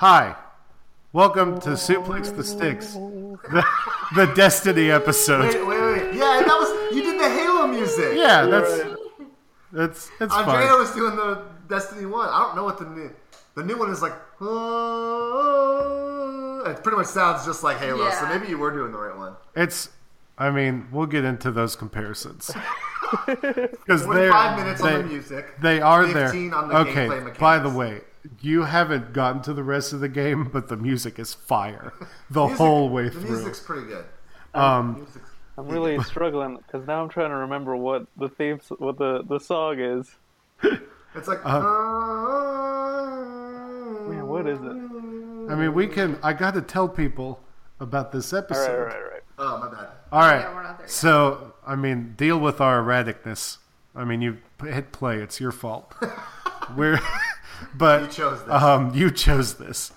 Hi, welcome to Suplex the Sticks, the, the Destiny episode. Wait, wait, wait. Yeah, that was you did the Halo music. Yeah, that's that's it's Andrea fine. was doing the Destiny one. I don't know what the new the new one is like. "Oh," It pretty much sounds just like Halo. So maybe you were doing the right one. It's, I mean, we'll get into those comparisons because With they're five minutes they, on the music. They are there. 15 on the okay. gameplay mechanics. By the way, you haven't gotten to the rest of the game, but the music is fire the Music- whole way through. the music's pretty good. Um, I'm really struggling because now I'm trying to remember what the theme, what the the song is. It's like. Uh, Man, what is it? I mean, we can. I got to tell people about this All episode. right, all right, all right. Oh my bad. All right. Yeah, we're not there. So, I mean, deal with our erraticness. I mean, you hit play. It's your fault. We're, but You chose this. Um, you chose this.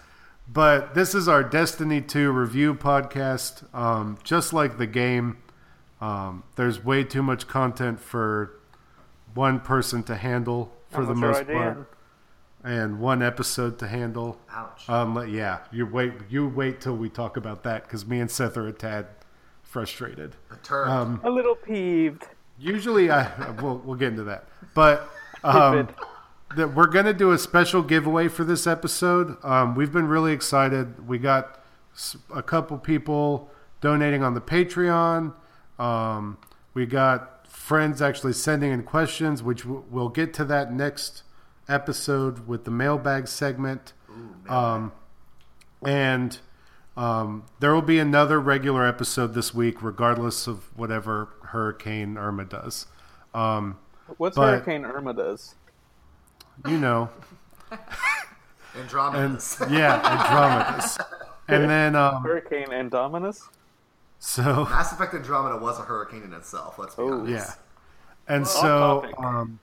But this is our Destiny 2 review podcast. Um, just like the game, um, there's way too much content for one person to handle for And the most idea? part, and one episode to handle. Ouch. Um, yeah, you wait. You wait till we talk about that because me and Seth are a tad frustrated. A. Um, A little peeved. usually, I we'll, we'll get into that, but um, Tidbit. That we're going to do a special giveaway for this episode. Um, we've been really excited. We got a couple people donating on the Patreon. Um, we got friends actually sending in questions, which we'll get to that next episode with the mailbag segment. Um, and um, there will be another regular episode this week, regardless of whatever Hurricane Irma does. Um, What's but- Hurricane Irma does? You know, Andromeda. and yeah, Andromedas. And then, um, Hurricane Indominus? so Mass Effect Andromeda was a hurricane in itself. Let's be Oh, honest. yeah, and Off so um,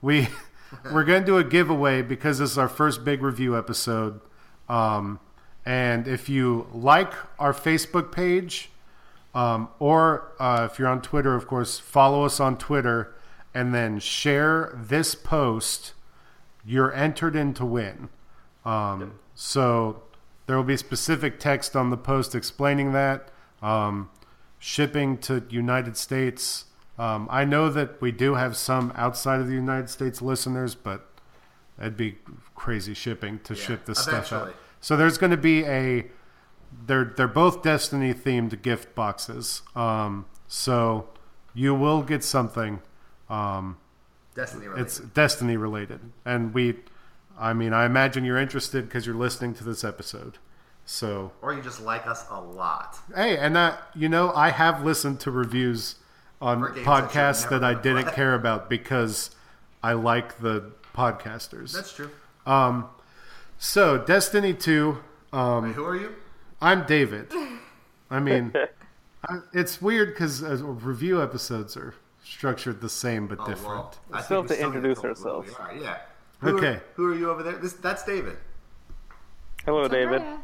we we're going to do a giveaway because this is our first big review episode. Um, and if you like our Facebook page, um, or uh, if you're on Twitter, of course, follow us on Twitter, and then share this post. You're entered in to win. Um, So there will be specific text on the post explaining that. Um, shipping to United States. Um, I know that we do have some outside of the United States listeners, but it'd be crazy shipping to ship this stuff out. So there's going to be a they're they're both Destiny themed gift boxes. Um, so you will get something. Um, Destiny related. it's Destiny related, and we, I mean, I imagine you're interested because you're listening to this episode. So or you just like us a lot. hey, and uh, you know, I have listened to reviews on games that podcasts that I didn't play. care about because I like the podcasters. That's true. Um, so Destiny Two. Um, Wait, who are you? I'm David. I mean, I, it's weird because review episodes are structured the same but Oh, different. well, I think Still have we to need introduce ourselves. we are, Yeah. Who Okay. Are, who are you over there? This that's David. Hello, David. Andrea.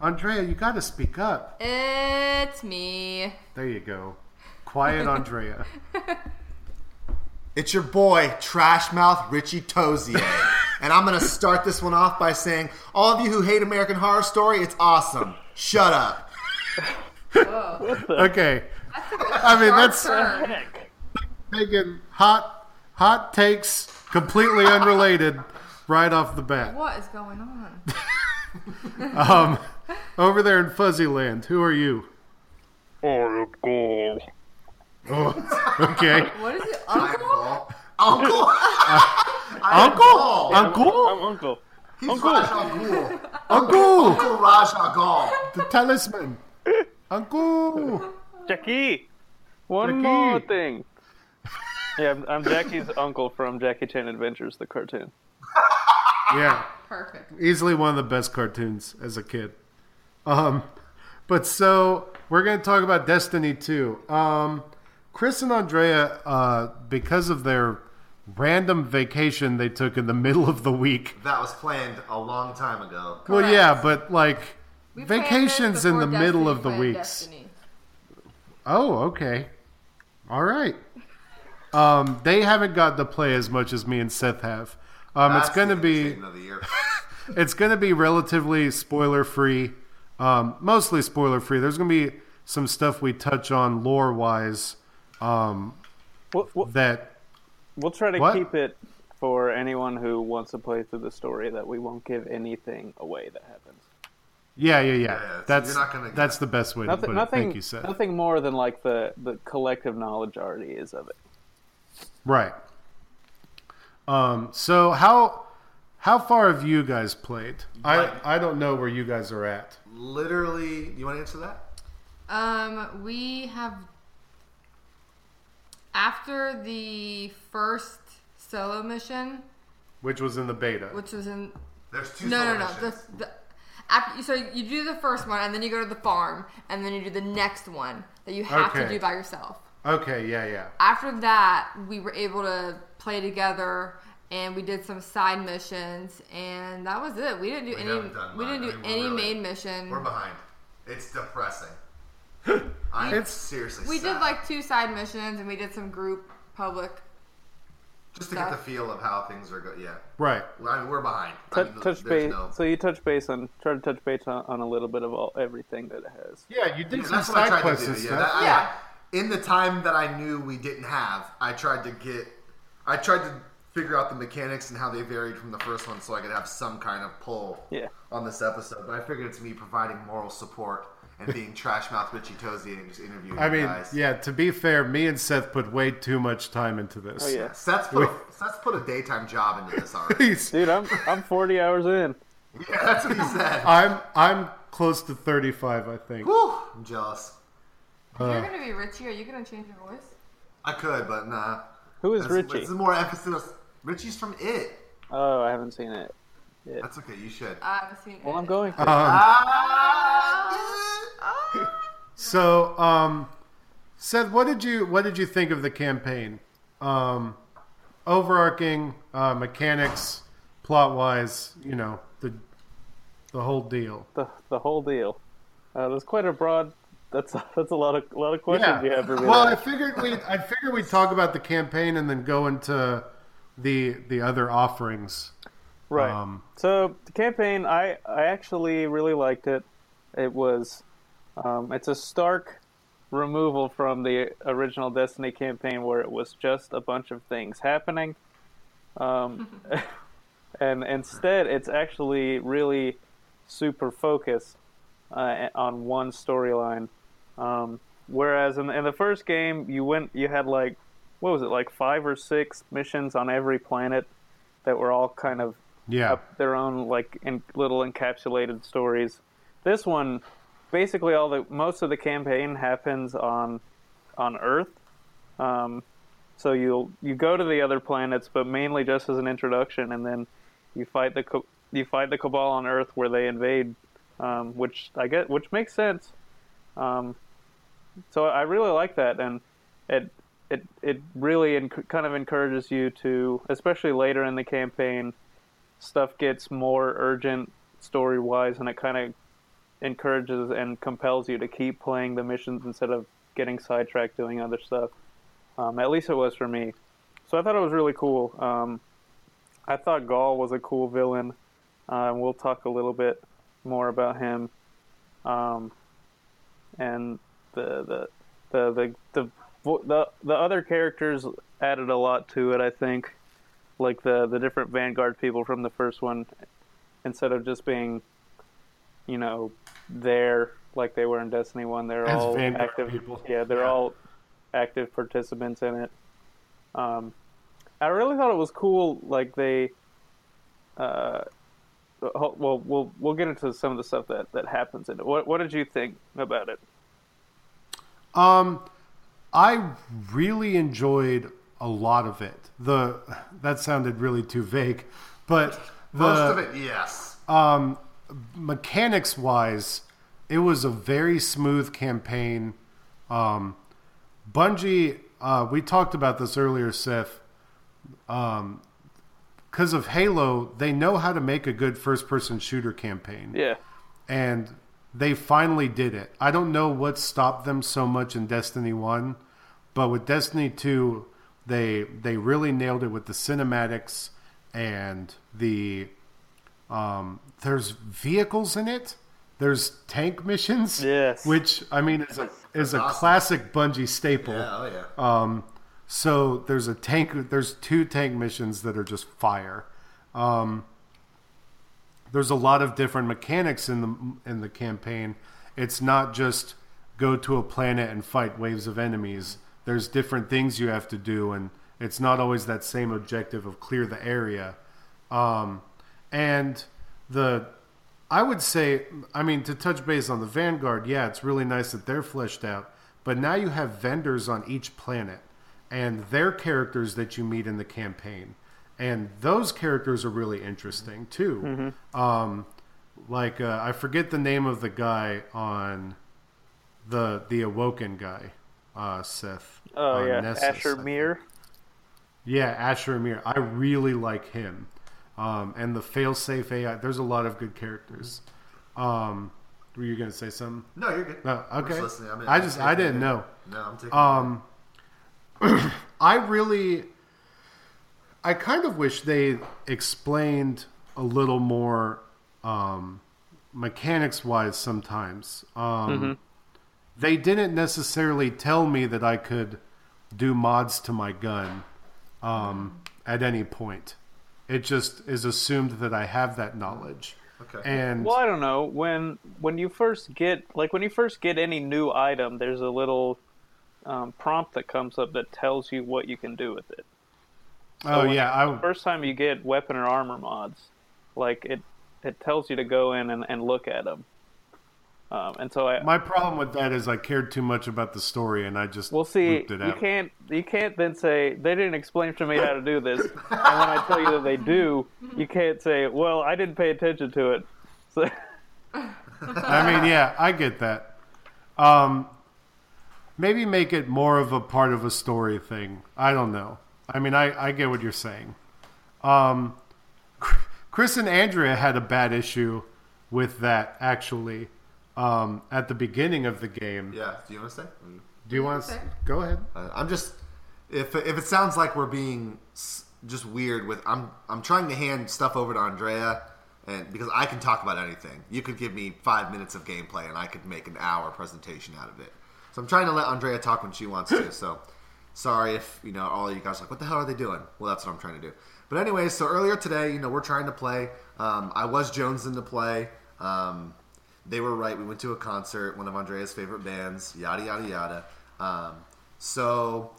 Andrea, you got to speak up. It's me. There you go. Quiet, Andrea. It's your boy, Trash Mouth Richie Tozier. and I'm going to start this one off by saying, all of you who hate American Horror Story, it's awesome. Shut up. Whoa. Okay. I mean, that's turn. Heck. Taking hot hot takes, completely unrelated, right off the bat. What is going on? Um, over there in Fuzzyland, who are you? Oracle. Oh, okay. What is it? I'm Uncle? Paul. Uncle? Uncle? I'm Uncle? Uncle. He's Uncle. Raj Al Uncle! Uncle Raj Al The talisman. Uncle! Jackie. One Jackie. more thing. Yeah, I'm, I'm Jackie's uncle from Jackie Chan Adventures, the cartoon. Yeah. Perfect. easily one of the best cartoons as a kid. Um, but so we're going to talk about Destiny 2. Um, Chris and Andrea, uh, because of their random vacation they took in the middle of the week. That was planned a long time ago. Well, Correct. yeah, but like We vacations in the before middle of the weeks. Destiny. Oh, okay. All right. Um, they haven't got to play as much as me and Seth have. Um, it's going to be of the year. it's going to be relatively spoiler free, um, mostly spoiler free. There's going to be some stuff we touch on lore wise um, We'll, we'll, that we'll try to What? keep it for anyone who wants to play through the story that we won't give anything away that happens. yeah yeah yeah, Yeah, so that's you're not get- that's the best way to Nothing, put it. nothing, Thank you, Seth. nothing more than like the the collective knowledge already is of it. Right. Um, so how how far have you guys played? Right. I I don't know where you guys are at. Literally, do you want to answer that? Um, we have after the first solo mission, Which was in the beta. which was in There's two. no no solo no missions. the, the after, so you do the first one and then you go to the farm and then you do the next one that you have to do by yourself. Okay, yeah, yeah. After that, we were able to play together and we did some side missions and that was it. We didn't do We any haven't done we didn't I do mean, any really- main mission. We're behind. It's depressing. I'm It's- seriously. We sad. did like two side missions and we did some group public. just to get the feel of how things are going. Yeah, Right. I mean, we're behind. I Touch, mean, touch base. no- So you touch base on try to touch base on, on a little bit of all, everything that it has. Yeah, you did Yeah, some that's what I side quests to and. Yeah, I- Yeah. In the time that I knew we didn't have, I tried to get, I tried to figure out the mechanics and how they varied from the first one, so I could have some kind of pull Yeah. on this episode. But I figured it's me providing moral support and being trash mouth Richie Tozier and just interviewing I you mean, guys. yeah, to be fair, me and Seth put way too much time into this. Oh yeah, Seth's put, a, Seth's put a daytime job into this already. Dude, I'm I'm 40 hours in. yeah, that's what he said. I'm I'm close to 35, I think. Whew, I'm jealous. If you're gonna be Richie, are you gonna change your voice? I could, but nah. Who is This, Richie? this is more emphasis. Richie's from It. Oh, I haven't seen it. That's okay. You should. I haven't seen Well, it. I'm going. To. Um, Ah, so, um, Seth, what did you what did you think of the campaign? Um, overarching uh, mechanics, plot wise, you know the the whole deal. the the whole deal. Uh, that's quite a broad. That's that's a lot of a lot of questions you have for me. Well, I figured we I figured we'd talk about the campaign and then go into the the other offerings. right. um, so the campaign, I I actually really liked it. It was, um, it's a stark removal from the original Destiny campaign where it was just a bunch of things happening. Um, and instead, it's actually really super focused uh, on one storyline. Um, whereas in, in the first game, you went, you had like, what was it, like five or six missions on every planet that were all kind of Yeah, up their own like in little encapsulated stories. This one, basically, all the most of the campaign happens on on Earth. Um, so you you go to the other planets, but mainly just as an introduction, and then you fight the you fight the Cabal on Earth where they invade, um, which I get, which makes sense. Um, so I really like that, and it it it really enc- kind of encourages you to, especially later in the campaign, stuff gets more urgent story wise, and it kind of encourages and compels you to keep playing the missions instead of getting sidetracked doing other stuff. Um, at least it was for me. So I thought it was really cool. Um, I thought Ghaul was a cool villain. Uh, we'll talk a little bit more about him. Um, and the the the the the the, the other characters added a lot to it. I think, like the the different Vanguard people from the first one, instead of just being, you know, there like they were in Destiny One, they're As all Vanguard active. people. Yeah, they're Yeah. all active participants in it. Um, I really thought it was cool. Like they, uh, well, we'll we'll get into some of the stuff that that happens in it. What what did you think about it? Um, I really enjoyed a lot of it. The that sounded really too vague, but the Most of it, yes. um, mechanics wise, it was a very smooth campaign. Um, Bungie, uh, we talked about this earlier, Seth. Um, because of Halo, they know how to make a good first-person shooter campaign Yeah, and they finally did it. I don't know what stopped them so much in Destiny 1, but with Destiny 2, they they really nailed it with the cinematics and the Um, there's vehicles in it. There's tank missions. Yes. Which I mean is a is a awesome. classic Bungie staple. Yeah, oh yeah. Um, so there's a tank. There's two tank missions that are just fire. Um, there's a lot of different mechanics in the in the campaign. It's not just go to a planet and fight waves of enemies. There's different things you have to do, and it's not always that same objective of clear the area. Um, and the I would say, I mean, to touch base on the Vanguard, yeah, it's really nice that they're fleshed out. But now you have vendors on each planet, and their characters that you meet in the campaign, and those characters are really interesting too. Um, like uh, I forget the name of the guy on the the Awoken guy, uh, Seth. Oh uh, yeah, Nessus, Asher I. Mir. Yeah, Asher Amir. I really like him. Um, and the failsafe AI. There's a lot of good characters. Um, were you going to say something? No, you're good. No, I'm okay. listening. I'm- I just I didn't it. know. No, I'm taking. Um, I really, I kind of wish they explained a little more um, mechanics wise. Sometimes um, they didn't necessarily tell me that I could do mods to my gun um, at any point. It just is assumed that I have that knowledge. Okay. And Well, I don't know when when you first get like when you first get any new item, there's a little um, prompt that comes up that tells you what you can do with it. Oh yeah, I First time you get weapon or armor mods, like it it tells you to go in and, and look at them. Um, and so I my problem with that is I cared too much about the story and I just Well, see, you out. can't you can't then say they didn't explain to me how to do this, and when I tell you that they do, you can't say, "Well, I didn't pay attention to it." So, I mean, yeah, I get that. Um, maybe make it more of a part of a story thing. I don't know. I mean, I, I get what you're saying. Um, Chris and Andrea had a bad issue with that actually um, at the beginning of the game. yeah. Do you want to say? Do you want to go ahead? Uh, I'm just if if it sounds like we're being just weird with I'm I'm trying to hand stuff over to Andrea and because I can talk about anything. You could give me 5 minutes of gameplay and I could make an hour presentation out of it. So I'm trying to let Andrea talk when she wants to. So sorry if, you know, all you guys like what the hell are they doing? Well, that's what I'm trying to do. But anyway, so earlier today, you know, we're trying to play. Um, I was Jones in the play. Um, they were right. We went to a concert, one of Andrea's favorite bands, yada yada yada. Um, so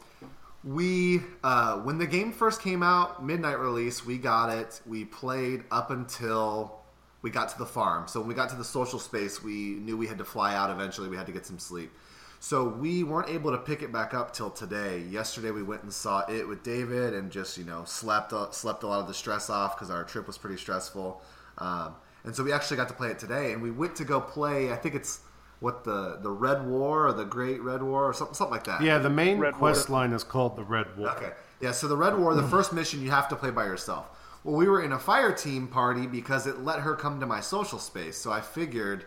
we, uh, when the game first came out, midnight release, we got it. We played up until we got to the farm. So when we got to the social space, we knew we had to fly out eventually. We had to get some sleep. So we weren't able to pick it back up till today. Yesterday we went and saw it with David and just you know slept a- slept a lot of the stress off because our trip was pretty stressful. Um, and so we actually got to play it today, and we went to go play. I think it's what the the Red War or the Great Red War or something something like that. Yeah, the main Red quest line is called the Red War. Okay. Yeah, so the Red War, the first mission you have to play by yourself. Well, we were in a fire team party because it let her come to my social space. So I figured,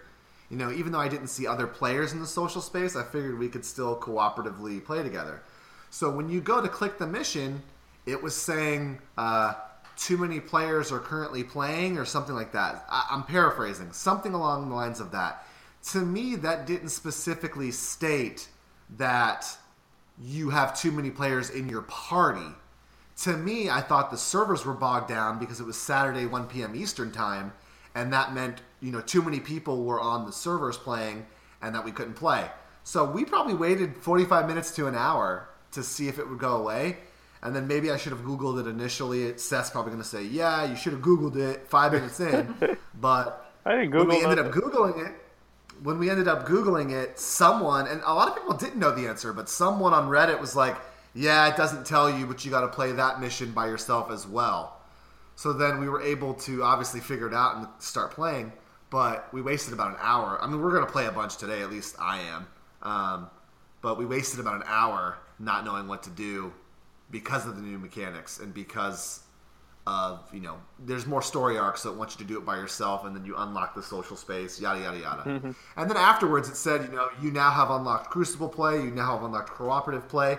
you know, even though I didn't see other players in the social space, I figured we could still cooperatively play together. So when you go to click the mission, it was saying uh, too many players are currently playing or something like that. I- I'm paraphrasing, something along the lines of that. To me, that didn't specifically state that you have too many players in your party. To me, I thought the servers were bogged down because it was Saturday 1 p.m. Eastern time, and that meant you know too many people were on the servers playing, and that we couldn't play. So we probably waited 45 minutes to an hour to see if it would go away, and then maybe I should have Googled it initially. Seth's probably going to say, "Yeah, you should have Googled it five minutes in," but I didn't when we ended up googling it when we ended up googling it someone and a lot of people didn't know the answer but someone on reddit was like yeah it doesn't tell you but you got to play that mission by yourself as well. So then we were able to obviously figure it out and start playing but we wasted about an hour. I mean we're going to play a bunch today at least i am. Um, but we wasted about an hour not knowing what to do because of the new mechanics and because of you know there's more story arcs that want you to do it by yourself and then you unlock the social space yada yada yada. And then afterwards it said you know you now have unlocked crucible play you now have unlocked cooperative play.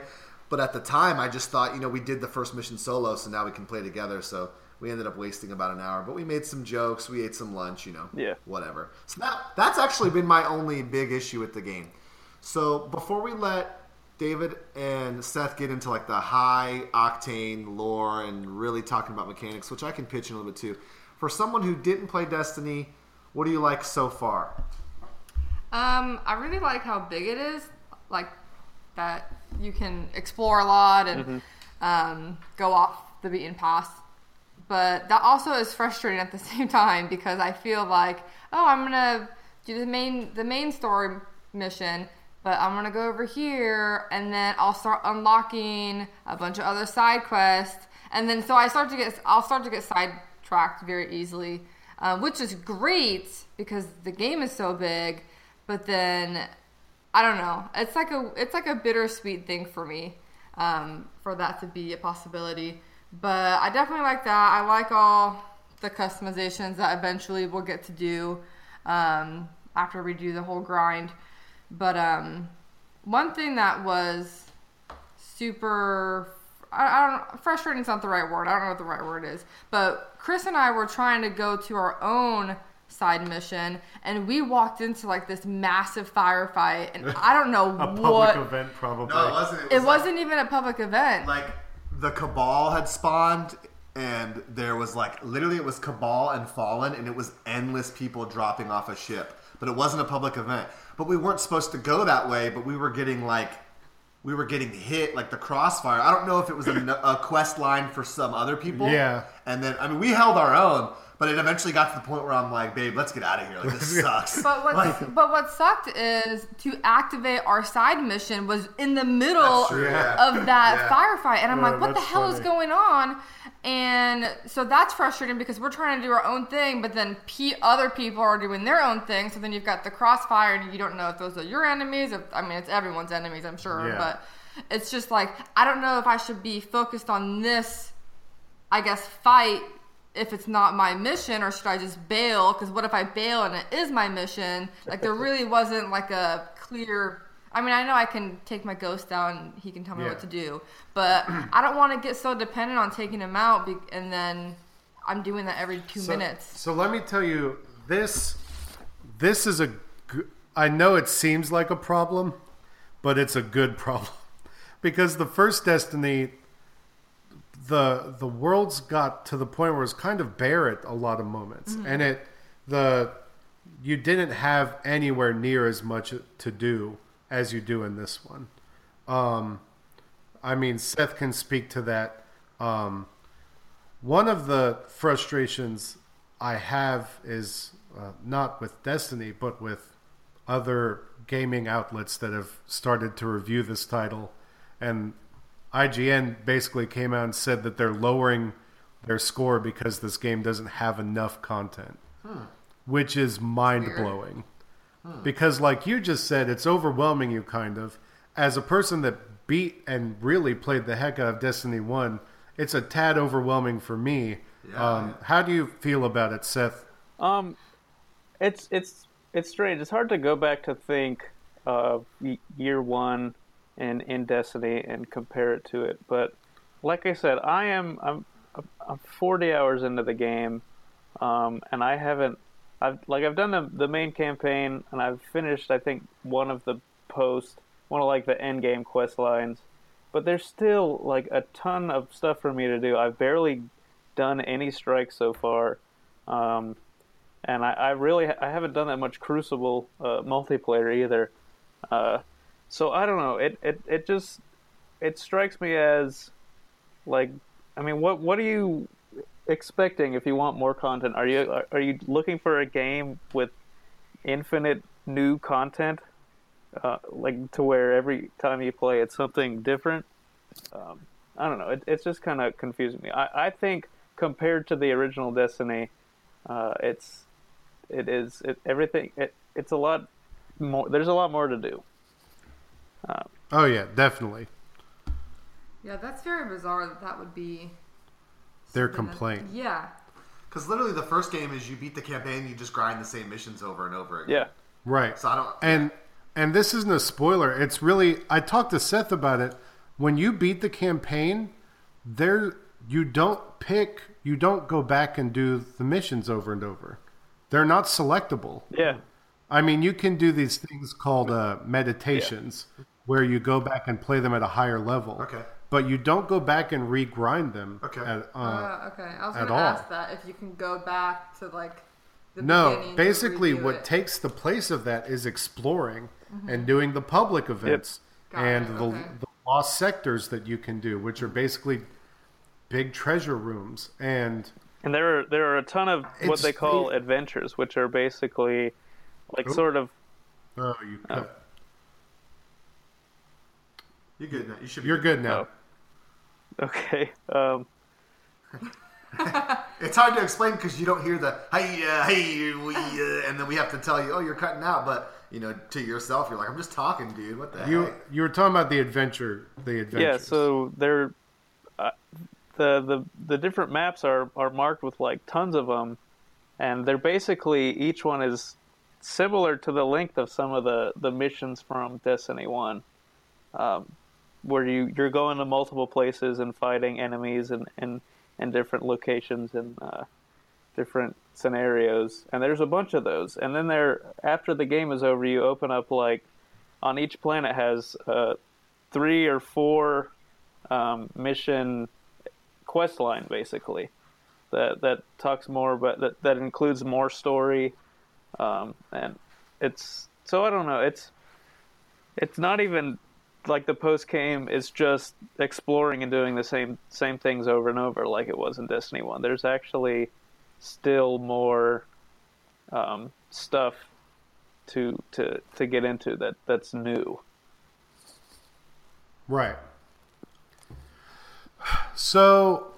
But at the time i just thought you know we did the first mission solo so now we can play together. So We ended up wasting about an hour, but we made some jokes. We ate some lunch, you know. Yeah. Whatever. So that that's actually been my only big issue with the game. So before we let David and Seth get into like the high octane lore and really talking about mechanics, which I can pitch in a little bit too. For someone who didn't play Destiny, what do you like so far? Um, I really like how big it is. Like that you can explore a lot and um, go off the beaten path. But that also is frustrating at the same time because I feel like, oh, I'm gonna do the main the main story mission, but I'm gonna go over here and then I'll start unlocking a bunch of other side quests, and then so I start to get I'll start to get sidetracked very easily, um, which is great because the game is so big. But then I don't know. It's like a it's like a bittersweet thing for me um, for that to be a possibility. But I definitely like that. I like all the customizations that eventually we'll get to do um, after we do the whole grind. But um, one thing that was super I, I don't frustrating is not the right word. I don't know what the right word is. But Chris and I were trying to go to our own side mission and we walked into like this massive firefight and I don't know A public what event, probably. No, it wasn't. it was wasn't even a public event. like the cabal had spawned and there was like literally it was cabal and fallen and it was endless people dropping off a ship. But it wasn't a public event. But we weren't supposed to go that way but we were getting like we were getting hit like the crossfire. I don't know if it was a, a quest line for some other people. Yeah. And then i mean we held our own but it eventually got to the point where i'm like babe let's get out of here like this sucks But what Like, but what sucked is to activate our side mission was in the middle true, yeah. of that Yeah. firefight, and I'm Yeah, like, oh, what the that's hell is going on? And so that's frustrating because we're trying to do our own thing, but then P- other people are doing their own thing. So then you've got the crossfire, and you don't know if those are your enemies. If, I mean, it's everyone's enemies, I'm sure, Yeah. but it's just like I don't know if I should be focused on this I guess, fight if it's not my mission, or should I just bail? Because what if I bail and it is my mission? Like there really wasn't like a clear. I mean, I know I can take my ghost out and he can tell me Yeah. what to do, but I don't want to get so dependent on taking him out, be- and then I'm doing that every two So- minutes. So let me tell you, this this is a. I know it seems like a problem, but it's a good problem because the first Destiny, the the world's got to the point where it's kind of bare at a lot of moments, and it the you didn't have anywhere near as much to do as you do in this one. Um, I mean, Seth can speak to that. Um, one of the frustrations I have is uh, not with Destiny, but with other gaming outlets that have started to review this title. And IGN basically came out and said that they're lowering their score because this game doesn't have enough content, which is mind blowing. Because, like you just said, it's overwhelming you kind of. As a person that beat and really played the heck out of Destiny 1, it's a tad overwhelming for me. Yeah. um, how do you feel about it, Seth? Um, it's it's it's strange. It's hard to go back to think of y- year one and in Destiny and compare it to it. But like I said, I am I'm I'm 40 hours into the game, um, and I haven't I've like I've done the the main campaign and I've finished I think one of the post one of like the end game quest lines. But there's still like a ton of stuff for me to do. I've barely done any strikes so far. Um, and I, I really I haven't done that much Crucible uh, multiplayer either. Uh, so I don't know. It, it it just it strikes me as like I mean, what what are you expecting if you want more content? Are you are, you looking for a game with infinite new content, uh, like to where every time you play it's something different? Um, I don't know. It, it's just kind of confusing me. I, I think compared to the original Destiny, uh, it's it is it everything. It it's a lot more. There's a lot more to do. Oh, yeah, definitely. Yeah, that's very bizarre that that would be Their something that- complaint. yeah, Because literally, the first game is you beat the campaign, you just grind the same missions over and over again. Yeah. Right. So I don't. And and this isn't a spoiler. It's really I talked to Seth about it. When you beat the campaign, there you don't pick you don't go back and do the missions over and over. They're not selectable. Yeah. I mean, you can do these things called uh, meditations where you go back and play them at a higher level. Okay. But you don't go back and regrind them. Okay. At, uh, Uh, okay, I was gonna ask that if you can go back to like the no, basically, what it. takes the place of that is exploring and doing the public events Got and it, the, okay. the lost sectors that you can do, which are basically big treasure rooms. And And there are there are a ton of what they call the- adventures, which are basically like Oop. sort of oh, you cut. You're good now. You should. Be you're good now. Oh. okay. Um, It's hard to explain because you don't hear the hey, uh, hey, we, uh, and then we have to tell you, oh, you're cutting out. But you know, to yourself, you're like, I'm just talking, dude. What the You heck? you were talking about the adventure, the adventures. yeah. So they're uh, the the the different maps are are marked with like tons of them, and they're basically each one is similar to the length of some of the the missions from Destiny One. Um, where you you're going to multiple places and fighting enemies and and, and different locations and uh, different scenarios. And there's a bunch of those. And then there after the game is over you open up like on each planet has uh, three or four um, mission quest line basically that that talks more but that that includes more story. Um, and it's so I don't know. It's it's not even like the post game is just exploring and doing the same same things over and over like it was in Destiny One. There's actually still more um, stuff to to to get into that that's new. Right. So,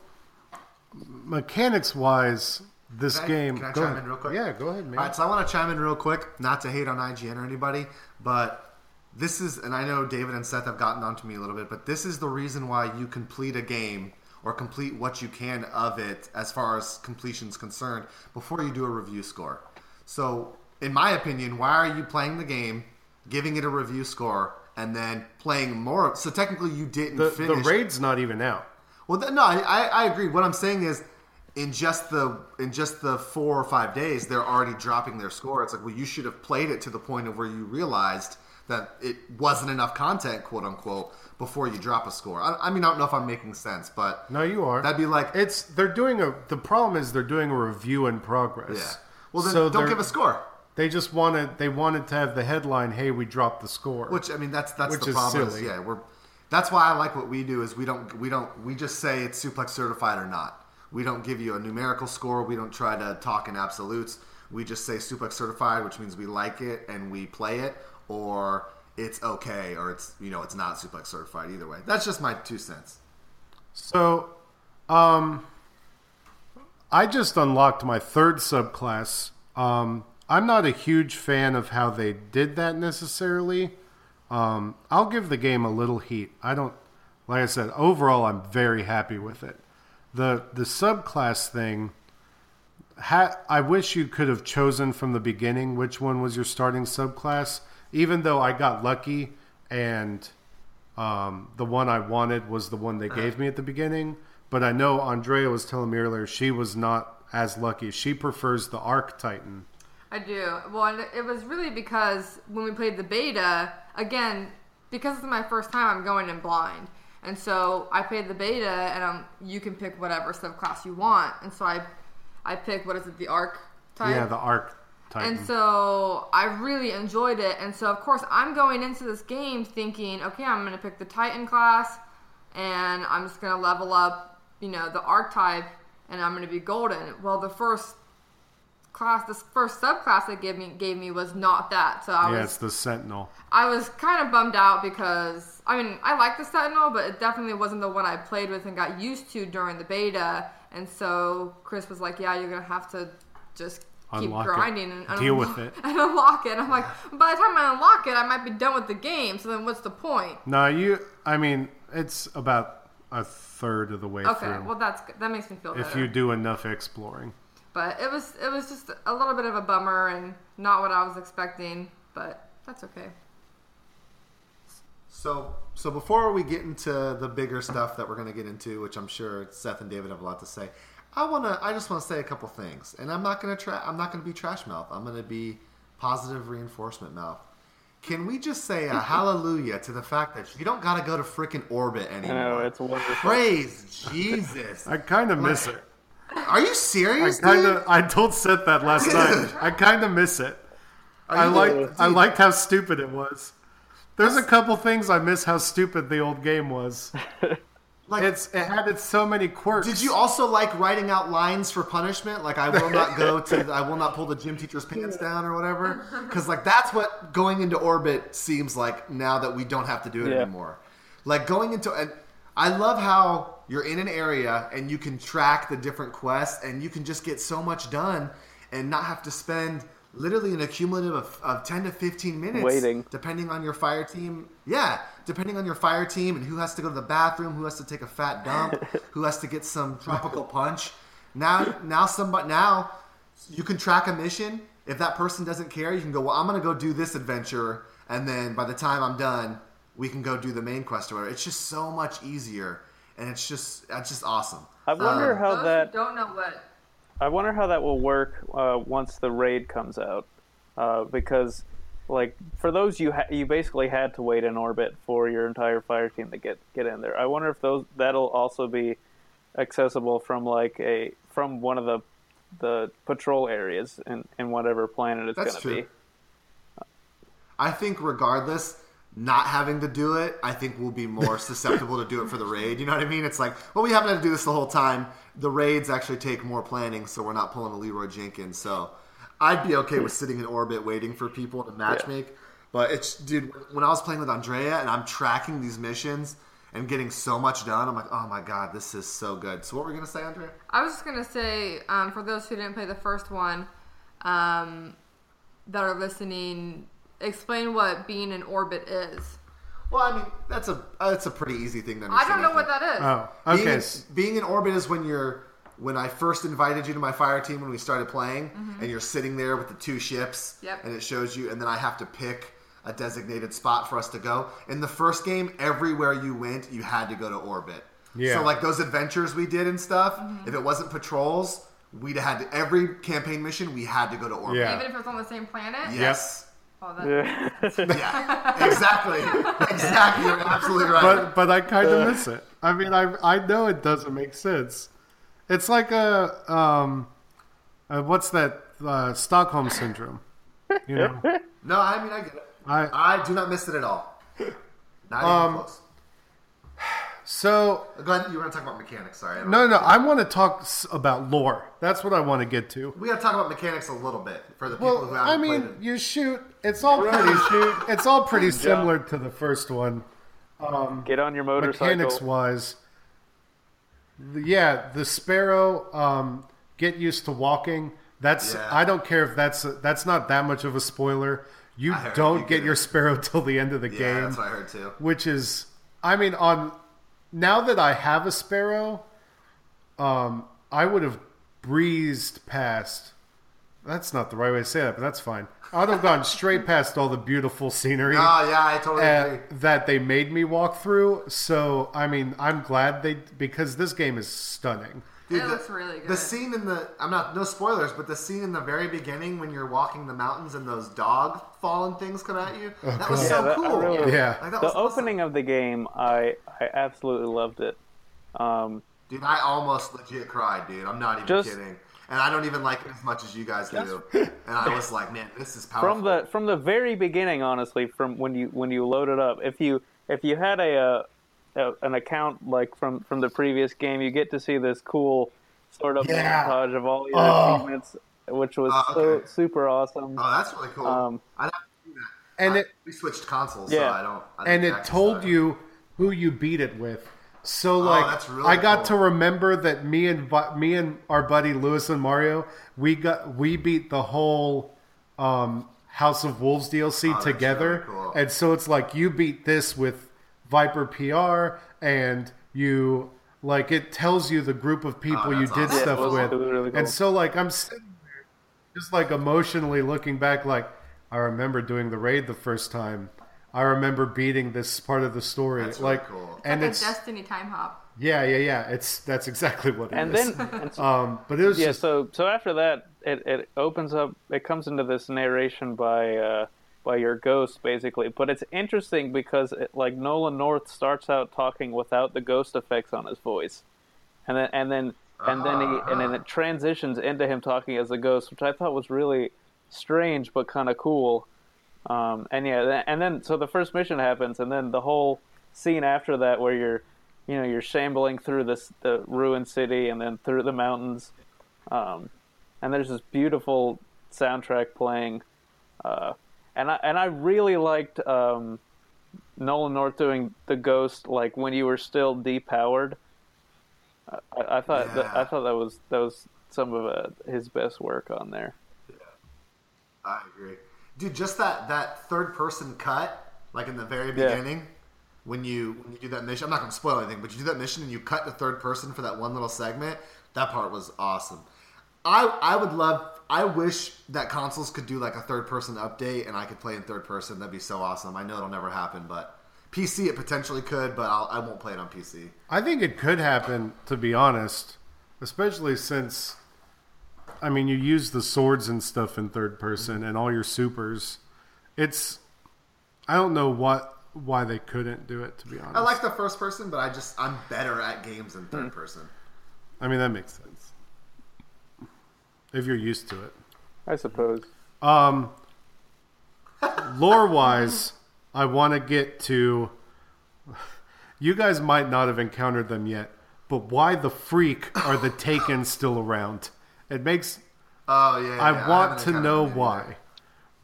mechanics wise, this Can I- game. can I go chime ahead. in real quick? Yeah, go ahead, man. All right, so I want to chime in real quick, not to hate on IGN or anybody, but this is, and I know David and Seth have gotten onto me a little bit, but this is the reason why you complete a game or complete what you can of it as far as completion's concerned before you do a review score. So, in my opinion, why are you playing the game, giving it a review score, and then playing more? So technically, you didn't the, the finish. raid's not even out. Well, th- no, I, I I agree. What I'm saying is, in just the in just the four or five days, they're already dropping their score. It's like, well, you should have played it to the point of where you realized that it wasn't enough content, quote unquote, before you drop a score. I, I mean, I don't know if I'm making sense, but No, you are. that'd be like, it's they're doing a. The problem is they're doing a review in progress. yeah. Well, then So don't give a score. They just wanted they wanted to have the headline, "Hey, we dropped the score." Which I mean, that's that's Which the problem. is, yeah, we're that's why I like what we do is we don't we don't we just say it's suplex certified or not. We don't give you a numerical score. We don't try to talk in absolutes. We just say suplex certified, which means we like it and we play it, or it's okay, or it's you know it's not suplex certified either way. That's just my two cents. So, um, I just unlocked my third subclass. Um, I'm not a huge fan of how they did that necessarily. Um, I'll give the game a little heat. I don't, like I said, overall, I'm very happy with it. The the subclass thing. Ha- I wish you could have chosen from the beginning which one was your starting subclass. Even though I got lucky and um, the one I wanted was the one they gave me at the beginning. But I know Andrea was telling me earlier she was not as lucky. She prefers the Arc Titan. I do. Well, and it was really because when we played the beta, again, because it's my first time, I'm going in blind. And so I played the beta, and um, you can pick whatever subclass you want. And so I, I picked what is it, the arc type? Yeah, the Arc Titan. And so I really enjoyed it. And so, of course, I'm going into this game thinking, okay, I'm going to pick the Titan class and I'm just going to level up, you know, the archetype and I'm going to be golden. Well, the first class, this first subclass they gave me gave me was not that. So I yeah, was it's the Sentinel. I was kind of bummed out because I mean I like the Sentinel, but it definitely wasn't the one I played with and got used to during the beta. And so Chris was like, "Yeah, you're gonna have to just keep Unlock it. grinding and Deal unlock- with it." and unlock it." I'm like, by the time I unlock it, I might be done with the game. So then, what's the point? No, you. I mean, it's about a third of the way Okay, through well that's good. that makes me feel if better. you do enough exploring. But it was it was just a little bit of a bummer and not what I was expecting. But that's okay. So, so before we get into the bigger stuff that we're going to get into, which I'm sure Seth and David have a lot to say, I wanna. I just want to say a couple things, and I'm not gonna try. I'm not gonna be trash mouth. I'm gonna be positive reinforcement mouth. Can we just say a hallelujah to the fact that you don't gotta go to freaking orbit I anymore? know it's wonderful. Praise Jesus! I kind of miss it. Are you serious? I serious, kind dude? of. I told Seth that last night. I kind of miss it. I you liked. I liked how stupid it was. There's a couple things I miss how stupid the old game was. Like, It's it had its so many quirks. Did you also like writing out lines for punishment? Like I will not go to, I will not pull the gym teacher's pants down or whatever. Because like that's what going into orbit seems like now that we don't have to do it Yeah. anymore. Like going into, and I love how you're in an area and you can track the different quests and you can just get so much done and not have to spend literally an accumulative of, of 10 to 15 minutes Waiting. depending on your fire team. Yeah, depending on your fire team and who has to go to the bathroom, who has to take a fat dump, who has to get some tropical punch. Now, now somebody now you can track a mission. If that person doesn't care, you can go. Well, I'm going to go do this adventure, and then by the time I'm done, we can go do the main quest or whatever. It's just so much easier, and it's just that's just awesome. I wonder Um, how that don't know what I wonder how that will work uh, once the raid comes out, uh, because like for those you ha- you basically had to wait in orbit for your entire fire team to get get in there. I wonder if those that'll also be accessible from like a from one of the the patrol areas in, in whatever planet it's going to be. I think regardless, not having to do it, I think we'll be more susceptible to do it for the raid. You know what I mean? It's like, well, we haven't had to do this the whole time. The raids actually take more planning, so we're not pulling a Leroy Jenkins. So I'd be okay with sitting in orbit waiting for people to matchmake. Yeah. But it's, dude, when I was playing with Andrea and I'm tracking these missions and getting so much done, I'm like, oh my god, this is so good. So what were we gonna say, Andrea? I was just gonna say, um, for those who didn't play the first one, um, that are listening, explain what being in orbit is. Well, I mean, that's a that's a pretty easy thing to I understand. don't know what think. that is. Oh, Being, okay. in, being in orbit is when you're when I first invited you to my fire team when we started playing, and you're sitting there with the two ships, Mm-hmm. Yep. and it shows you, and then I have to pick a designated spot for us to go. In the first game, everywhere you went, you had to go to orbit. Yeah. So like those adventures we did and stuff, Mm-hmm. if it wasn't patrols, we'd had to every campaign mission we had to go to orbit. Yeah. Even if it's on the same planet. Yes. Oh, Yeah. Yeah. exactly. exactly. You're absolutely right. but but I kind of miss it. I mean, I I know it doesn't make sense. It's like a um, uh, what's that uh, Stockholm syndrome? You know, no, I mean I get it. I I do not miss it at all. Not Um, even close. So Go ahead. You want to talk about mechanics? Sorry. I no no. I want to talk s- about lore. That's what I want to get to. We got to talk about mechanics a little bit for the people who Well, haven't I mean, played it. you shoot. It's all pretty shoot. It's all pretty similar to the first one. Get on your motorcycle. mechanics wise yeah the sparrow um, get used to walking that's Yeah. i don't care if that's that's not that much of a spoiler you heard don't you get get your sparrow till the end of the Yeah, game that's what I heard too. which is i mean on now that i have a sparrow um, i would have breezed past that's not the right way to say that but that's fine i'd have gone straight past all the beautiful scenery Oh yeah, I totally uh, agree. that they made me walk through. So I mean, I'm glad they because this game is stunning. It the, looks really good. The scene in the I'm not no spoilers, but the scene in the very beginning when you're walking the mountains and those dog fallen things come at you. that was God. so that- cool. really- Yeah. Like, the was awesome. opening of the game, I I absolutely loved it. Um, Dude, I almost legit cried, dude. I'm not even Just- kidding. And I don't even like it as much as you guys do. And I was like, man, this is powerful. from the from the very beginning, honestly, from when you when you load it up, if you if you had a, uh, a an account like from from the previous game, you get to see this cool sort of Yeah. montage of all your Oh. achievements, which was Oh, so super awesome. Oh, that's really cool. Um, I don't do that. And I- it we switched consoles, Yeah. so I don't. I and didn't it told that. you who you beat it with. So like, that's really I got cool. to remember that me and me and our buddy Lewis and Mario, we got we beat the whole um, House of Wolves DLC Oh, together, really cool. and so it's like you beat this with Viper PR, and you like it tells you the group of people Oh, you did awesome. stuff Yeah, with, really cool. and so like I'm sitting there, just like emotionally looking back, like I remember doing the raid the first time. I remember beating this part of the story, That's really like, cool. and like it's a Destiny time hop. yeah, yeah, yeah. It's that's exactly what it And is. then, and so- um, but it was yeah. just So so after that, it, it opens up. It comes into this narration by uh, by your ghost, basically. But it's interesting because it, like Nolan North starts out talking without the ghost effects on his voice, and then and then and then he and then it transitions into him talking as a ghost, which I thought was really strange but kind of cool. Um, and yeah, and then so the first mission happens, and then the whole scene after that, where you're, you know, you're shambling through this the ruined city and then through the mountains, um, and there's this beautiful soundtrack playing, uh, and I and I really liked um, Nolan North doing the Ghost like when you were still depowered. I, I thought that, I thought that was that was some of uh, his best work on there. Yeah, I agree, dude. Just that that third person cut, like in the very Yeah. beginning, when you when you do that mission. I'm not going to spoil anything, but you do that mission and you cut the third person for that one little segment. That part was awesome. I I would love. I wish that consoles could do like a third person update and I could play in third person. That'd be so awesome. I know it'll never happen, but PC it potentially could, but I'll, I won't play it on PC. I think it could happen, to be honest, especially since, I mean, you use the swords and stuff in third person and all your supers. It's, I don't know what why they couldn't do it. To be honest, I like the first person, but I just I'm better at games in third person. I mean, that makes sense if you're used to it. I suppose. Um, lore wise, I want to get to. You guys might not have encountered them yet, but why the freak are the Taken still around? It makes. Oh yeah, I yeah, want haven't to know why.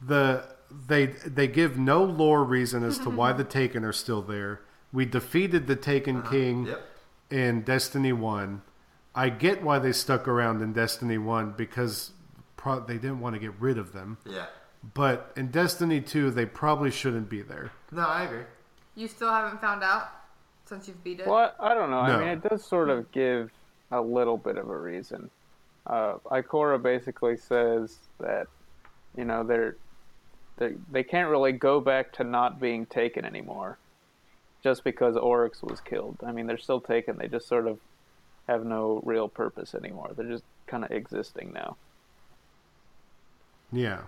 The they they give no lore reason as to why the Taken are still there. We defeated the Taken King Yep. in Destiny One. I get why they stuck around in Destiny One because pro- they didn't want to get rid of them. Yeah. But in Destiny 2, they probably shouldn't be there. No, I agree. You still haven't found out since you've beat it. Well, I don't know. No. I mean, it does sort of give a little bit of a reason. Uh, Ikora basically says that, you know, they're, they they can't really go back to not being taken anymore, just because Oryx was killed. I mean, they're still taken. They just sort of have no real purpose anymore. They're just kind of existing now. Yeah.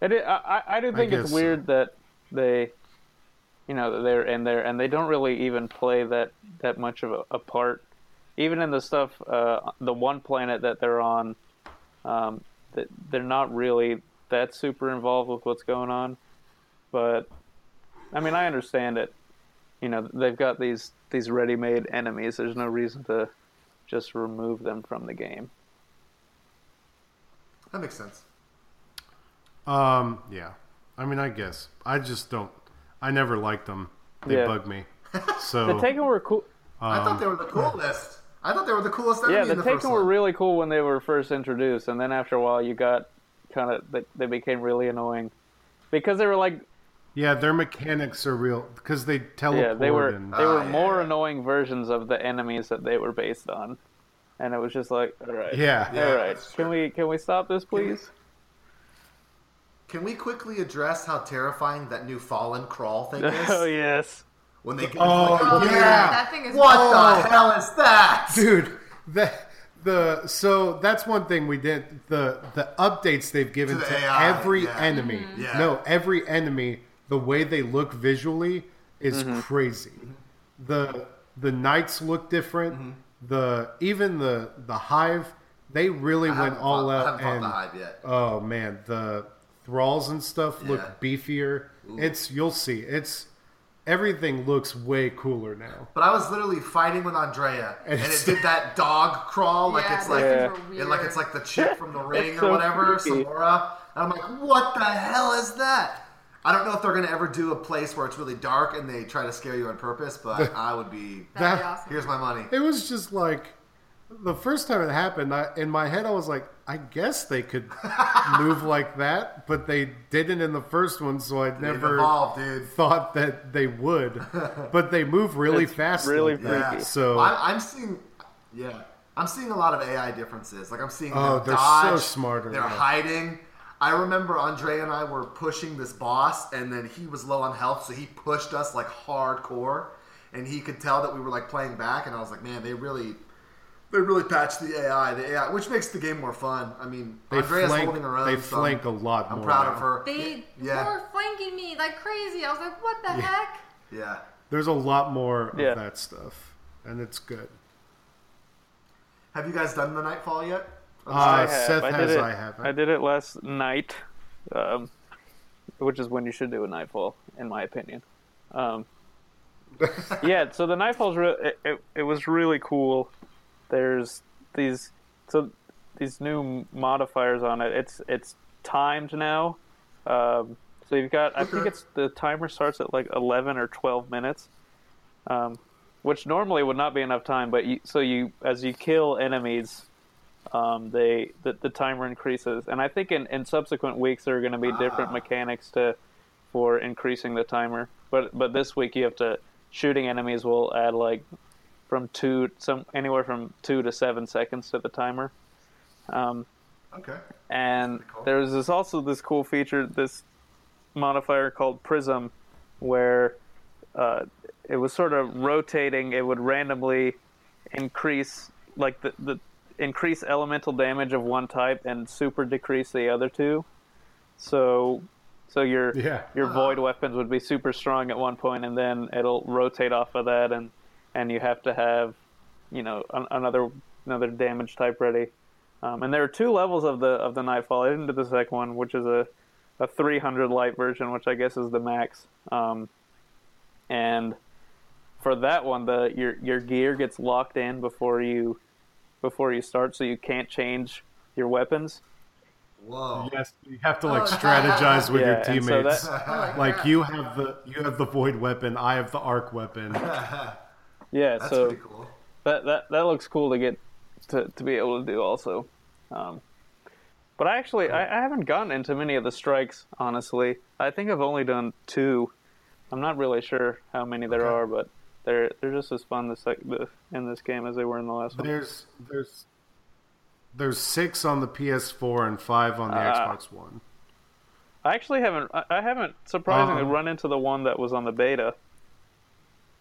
It, I, I- I do think it's guess weird that they, you know, they're in there and they don't really even play that that much of a, a part. Even in the stuff, uh, the one planet that they're on, um, that they're not really that super involved with what's going on. But, I mean, I understand it. You know, they've got these these ready-made enemies. There's no reason to just remove them from the game. That makes sense. Um, yeah. I mean, I guess. I just don't. I never liked them. They Yeah. bug me. So The So, Taken were cool. I thought they were the coolest. I thought they were the coolest enemy Yeah, in the the first Taken were one. really cool when they were first introduced, and then after a while, you got kind of they, they became really annoying because they were like, yeah, their mechanics are real because they teleport yeah, they were and they were Ah, more yeah. annoying versions of the enemies that they were based on, and it was just like, all right, Yeah. Yeah, all right, can we can we stop this, please? Can we quickly address how terrifying that new Fallen crawl thing is? oh yes, When they get Oh, like, Oh, yeah. yeah, that thing is. What Oh. the hell is that? dude the the so that's one thing we did the the updates they've given To to, AI, every yeah. enemy Yeah. no every enemy the way they look visually is Mm-hmm. crazy the the knights look different Mm-hmm. the even the the hive they really I went all fought, I out haven't fought and the hive yet. oh man the thralls and stuff Yeah. look beefier it's you'll see it's everything looks way cooler now But I was literally fighting with Andrea, and, And it did that dog crawl, like Yeah, it's like, Yeah. it, like it's like the chick from the ring It's or so whatever, freaky. Samara. And I'm like, what the hell is that? I don't know if they're gonna ever do a place where it's really dark and they try to scare you on purpose, but I would be. That'd be awesome. Here's my money. It was just like the first time it happened. I, in my head, I was like, I guess they could move like that, but they didn't in the first one, so I They've never evolved, dude. thought that they would. But they move really It's fast, really like that. freaky. So Well, I, I'm seeing, yeah, I'm seeing a lot of AI differences. Like I'm seeing Oh, them they're dodge, so smarter They're now. hiding. I remember Andre and I were pushing this boss, and then he was low on health, so he pushed us like hardcore. and he could tell that we were like playing back, and I was like, man, they really. They really patched the AI, the AI, which makes the game more fun. I mean, They Andrea's flank- holding her own. they so flank a lot more. I'm more proud now. of her. They yeah, were flanking me like crazy. I was like, what the heck? yeah. There's a lot more of that stuff, and it's good. Have you guys done the Nightfall yet? Uh, I have. Seth I has, did it, I haven't. I did it last night, um, which is when you should do a nightfall, in my opinion. Um, yeah, so the nightfall's re- it, it, it was really cool. There's these so these new modifiers on it. It's it's timed now. Um, so you've got I think it's the timer starts at like eleven or twelve minutes. Um, which normally would not be enough time, but you, so you as you kill enemies, um, they the, the timer increases, and I think in, in subsequent weeks there are going to be different Ah. mechanics to for increasing the timer. But but this week you have to shooting enemies will add like from two some anywhere from two to seven seconds to the timer. Um, Okay. and cool. there's this also this cool feature, this modifier called Prism, where uh, it was sort of rotating. It would randomly increase like the, the increase elemental damage of one type and super decrease the other two. So so your Yeah. your void weapons would be super strong at one point, and then it'll rotate off of that, and and you have to have you know an, another another damage type ready. Um, and there are two levels of the of the Nightfall. I didn't do the second one, which is a a 300 light version, which I guess is the max. Um, and for that one, the your your gear gets locked in before you before you start, so you can't change your weapons. Whoa. Yes, you have to like Oh, strategize with Yeah, your and so teammates. that- Oh like you have the you have the void weapon, I have the arc weapon. Yeah, That's so cool. that that that looks cool to get to to be able to do also. Um, but I actually I, I haven't gotten into many of the strikes honestly. I think I've only done two. I'm not really sure how many there Okay. are, but they're they're just as fun this like the, in this game as they were in the last one. There's there's there's six on the PS4 and five on the Ah. Xbox One. I actually haven't I, I haven't surprisingly Um, run into the one that was on the beta,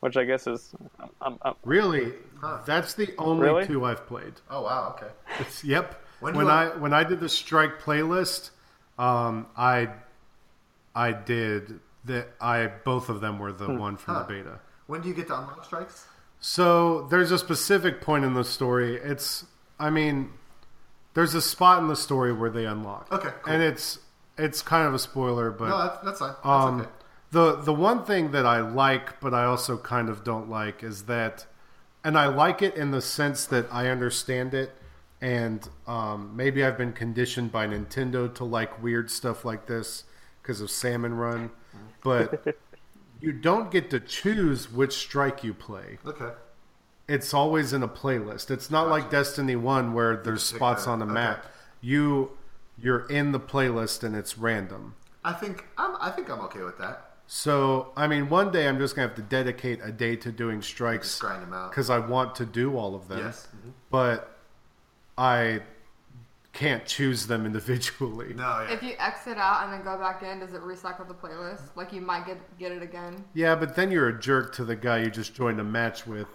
which I guess is I'm, I'm, I'm, Really, Huh. that's the only Really? two I've played. Oh wow. Okay. It's, yep. When When, I I- when I did the strike playlist, um, I I did that. I both of them were the one from Huh. the beta. When do you get to unlock strikes? So there's a specific point in the story. It's I mean, there's a spot in the story where they unlock. Okay, cool. And it's it's kind of a spoiler, but No, that's, that's fine. That's um, okay. the the one thing that I like, but I also kind of don't like, is that, and I like it in the sense that I understand it, and um, maybe I've been conditioned by Nintendo to like weird stuff like this because of Salmon Run, but you don't get to choose which strike you play. Okay. It's always in a playlist. It's not like Destiny One where there's spots on the okay. map. You you're in the playlist and it's random. I think I'm. I think I'm okay with that. So, I mean, one day I'm just gonna have to dedicate a day to doing strikes Just grind them out. because I want to do all of them. Yes. Mhm. But I can't choose them individually. No. Yeah. If you exit out and then go back in, does it recycle the playlist? Like you might get get it again. Yeah, but then you're a jerk to the guy you just joined a match with.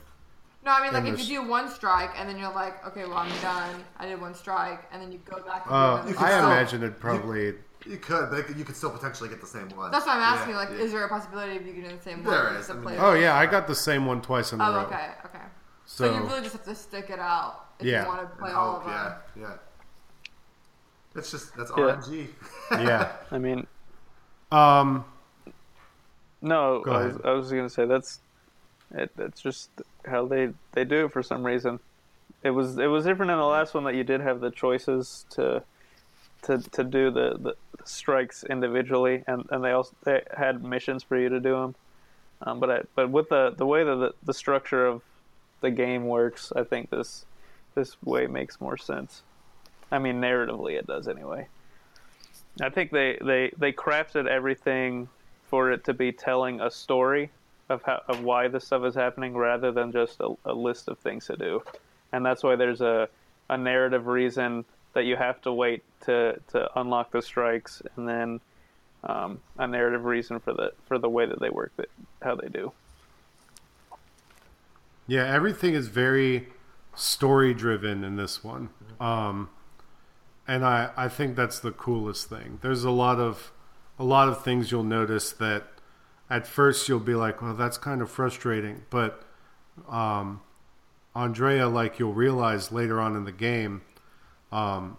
No, I mean like if you do one strike and then you're like, okay, well I'm done. I did one strike, and then you go back. And Uh, You I still- imagine it probably. you could, but you could still potentially get the same one. That's what I'm asking. Yeah, like, yeah. is there a possibility of you getting the same There one? is, Just I the mean- Oh yeah, I got the same one twice in a Oh, row. okay, okay. So, So, you really just have to stick it out if Yeah. you want to play And all hope, of them. yeah, yeah. That's just that's Yeah. RNG. yeah. I mean Um, No, Go I was. I was going to say that's it, that's just how they they do it for some reason. It was it was different in the last one that you did have the choices to to to do the, the strikes individually, and, and they also they had missions for you to do them. Um, but I, but with the the way that the, the structure of the game works, I think this this way makes more sense. I mean, narratively, it does anyway. I think they, they, they crafted everything for it to be telling a story of how of why this stuff is happening rather than just a, a list of things to do, and that's why there's a, a narrative reason that you have to wait to, to unlock the strikes, and then um, a narrative reason for the for the way that they work that how they do. Yeah, everything is very story driven in this one. Um, and I, I think that's the coolest thing. There's a lot of a lot of things you'll notice that at first you'll be like, well, that's kind of frustrating, but um, Andrea, like you'll realize later on in the game, um,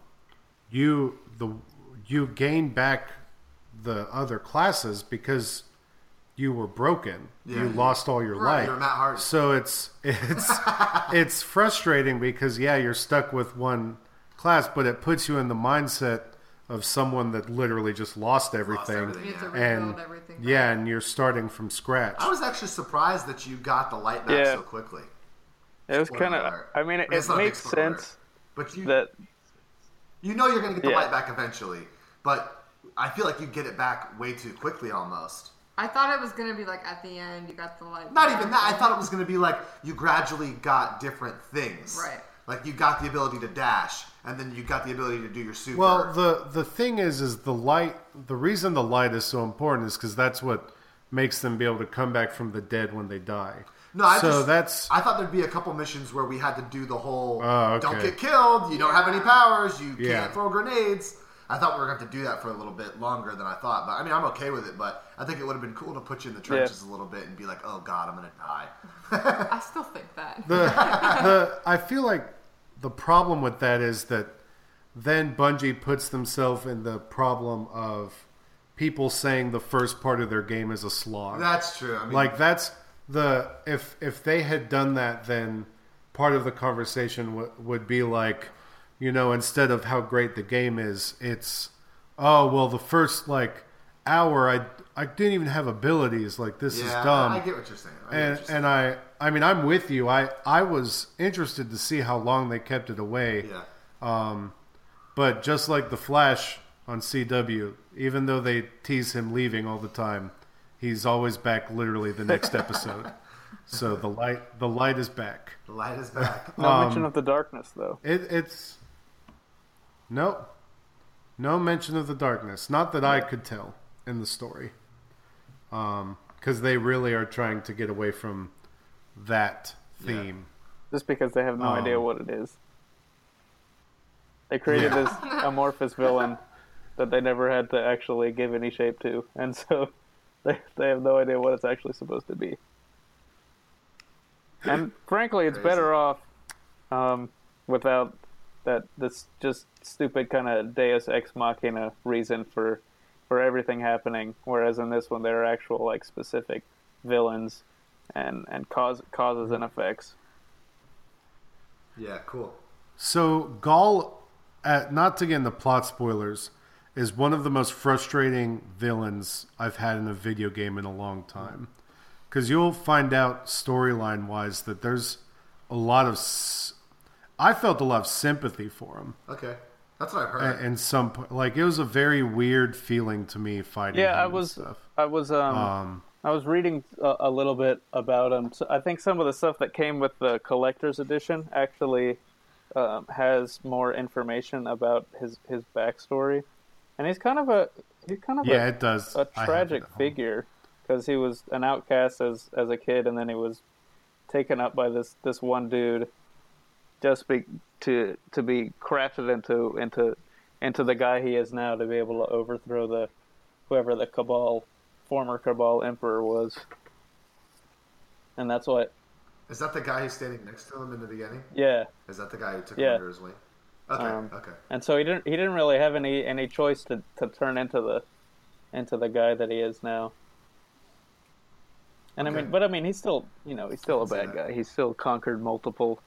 you the you gain back the other classes because you were broken. Yeah. you lost all your Right, light. you're Matt Hardy. So it's it's it's frustrating because yeah, you're stuck with one class, but it puts you in the mindset of someone that literally just lost everything. everything, You have to Yeah. And rebuild everything. back. yeah, and you're starting from scratch. I was actually surprised that you got the light back Yeah. so quickly. It was kind of. I mean, it, I mean, it's it not a big makes spoiler sense But you that you know you're going to get the Yeah. light back eventually. But I feel like you get it back way too quickly almost. I thought it was gonna be like at the end you got the light. Not back. even that. I thought it was going to be like you gradually got different things. Right. Like you got the ability to dash, and then you got the ability to do your super. Well, the the thing is, is the light. The reason the light is so important is because that's what makes them be able to come back from the dead when they die. no, I so just, that's I thought there'd be a couple missions where we had to do the whole Oh, "don't get killed, you don't have any powers, you Yeah. can't throw grenades." I thought we were going to have to do that for a little bit longer than I thought, but I mean, I'm okay with it. But I think it would have been cool to put you in the trenches a little bit and be like, "Oh God, I'm going to die." I still think that. the the. I feel like the problem with that is that then Bungie puts themselves in the problem of people saying the first part of their game is a slog. That's true. I mean, like that's the if if they had done that then part of the conversation w- would be like you know instead of how great the game is it's oh well the first like hour i i didn't even have abilities like this yeah, is dumb I, I get what you're saying. I and you're saying. and i i mean i'm with you i i was interested to see how long they kept it away yeah. Um, but just like the Flash on CW, even though they tease him leaving all the time, he's always back literally the next episode. so the light the light is back. The light is back. no Um, mention of the darkness though. It, it's nope, no mention of the darkness. Not that I could tell in the story, because they really are trying to get away from that theme. Just because they have no idea Um, what it is. They created Yeah. this amorphous villain that they never had to actually give any shape to, and so they they have no idea what it's actually supposed to be. And frankly, it's Crazy. better off um, without that this just stupid kind of Deus ex machina reason for for everything happening. Whereas in this one, there are actual like specific villains and and cause causes and effects. Yeah, cool. So Ghaul, uh, not to get into plot spoilers, is one of the most frustrating villains I've had in a video game in a long time. Because you'll find out storyline wise that there's a lot of. S- I felt a lot of sympathy for him, Okay, that's what I've heard. and, and some po- like it was a very weird feeling to me fighting. Yeah, him I and was Stuff. I was um, Um, I was reading a, a little bit about him. So I think some of the stuff that came with the collector's edition actually um, has more information about his his backstory, and he's kind of a he's kind of yeah, a, it does. a tragic it at home. figure because he was an outcast as as a kid, and then he was taken up by this this one dude just be, to to be crafted into into into the guy he is now to be able to overthrow the whoever the cabal former cabal emperor was and that's what Is that the guy who's standing next to him in the beginning? yeah Is that the guy who took Yeah. him under his wing? Okay, Um, okay. and so he didn't he didn't really have any any choice to to turn into the into the guy that he is now and I mean but I mean he's still you know he's still a bad guy he's still conquered multiple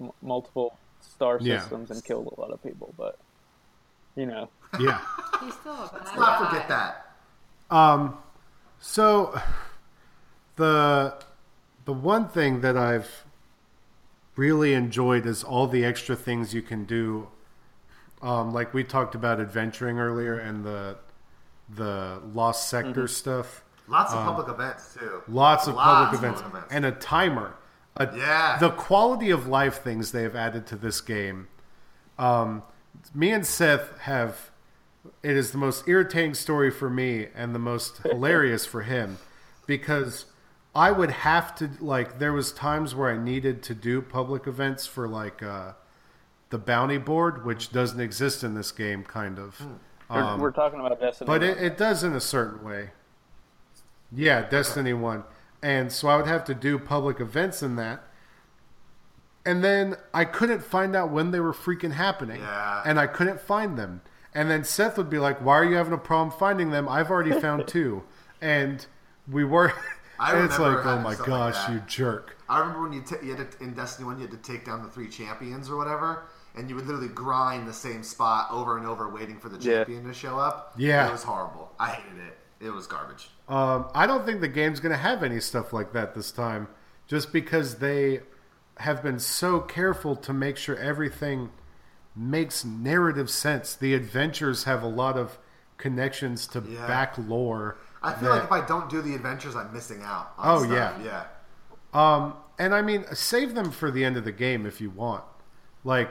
m- multiple star Yeah. systems and killed a lot of people but you know Yeah. He's still a bad Let's not guy. forget that. Um, so the the one thing that I've really enjoyed is all the extra things you can do. Um, like we talked about adventuring earlier and the the lost sector stuff. Lots of public events too. Lots of Lots public events events. and a timer. A, Yeah. The quality of life things they have added to this game. Um, me and Seth have. It is the most irritating story for me and the most hilarious for him because I would have to like. There was times where I needed to do public events for like uh, the bounty board, which doesn't exist in this game, kind of. We're, Um, we're talking about Destiny. but it, it does in a certain way. Yeah, Destiny One, and so I would have to do public events in that, and then I couldn't find out when they were freaking happening, Yeah. and I couldn't find them, and then Seth would be like, "Why are you having a problem finding them? I've already found two, and we were." I and it's like, oh my stuff like gosh, you jerk! I remember when you, ta you had to, in Destiny One, you had to take down the three champions or whatever, and you would literally grind the same spot over and over, waiting for the Yeah. champion to show up. Yeah. it was horrible. I hated it. It was garbage. Um, I don't think the game's going to have any stuff like that this time, just because they have been so careful to make sure everything makes narrative sense. The adventures have a lot of connections to Yeah. back lore. I feel that- like if I don't do the adventures, I'm missing out. On Oh, stuff. yeah. yeah. Um, and I mean, save them for the end of the game if you want. Like,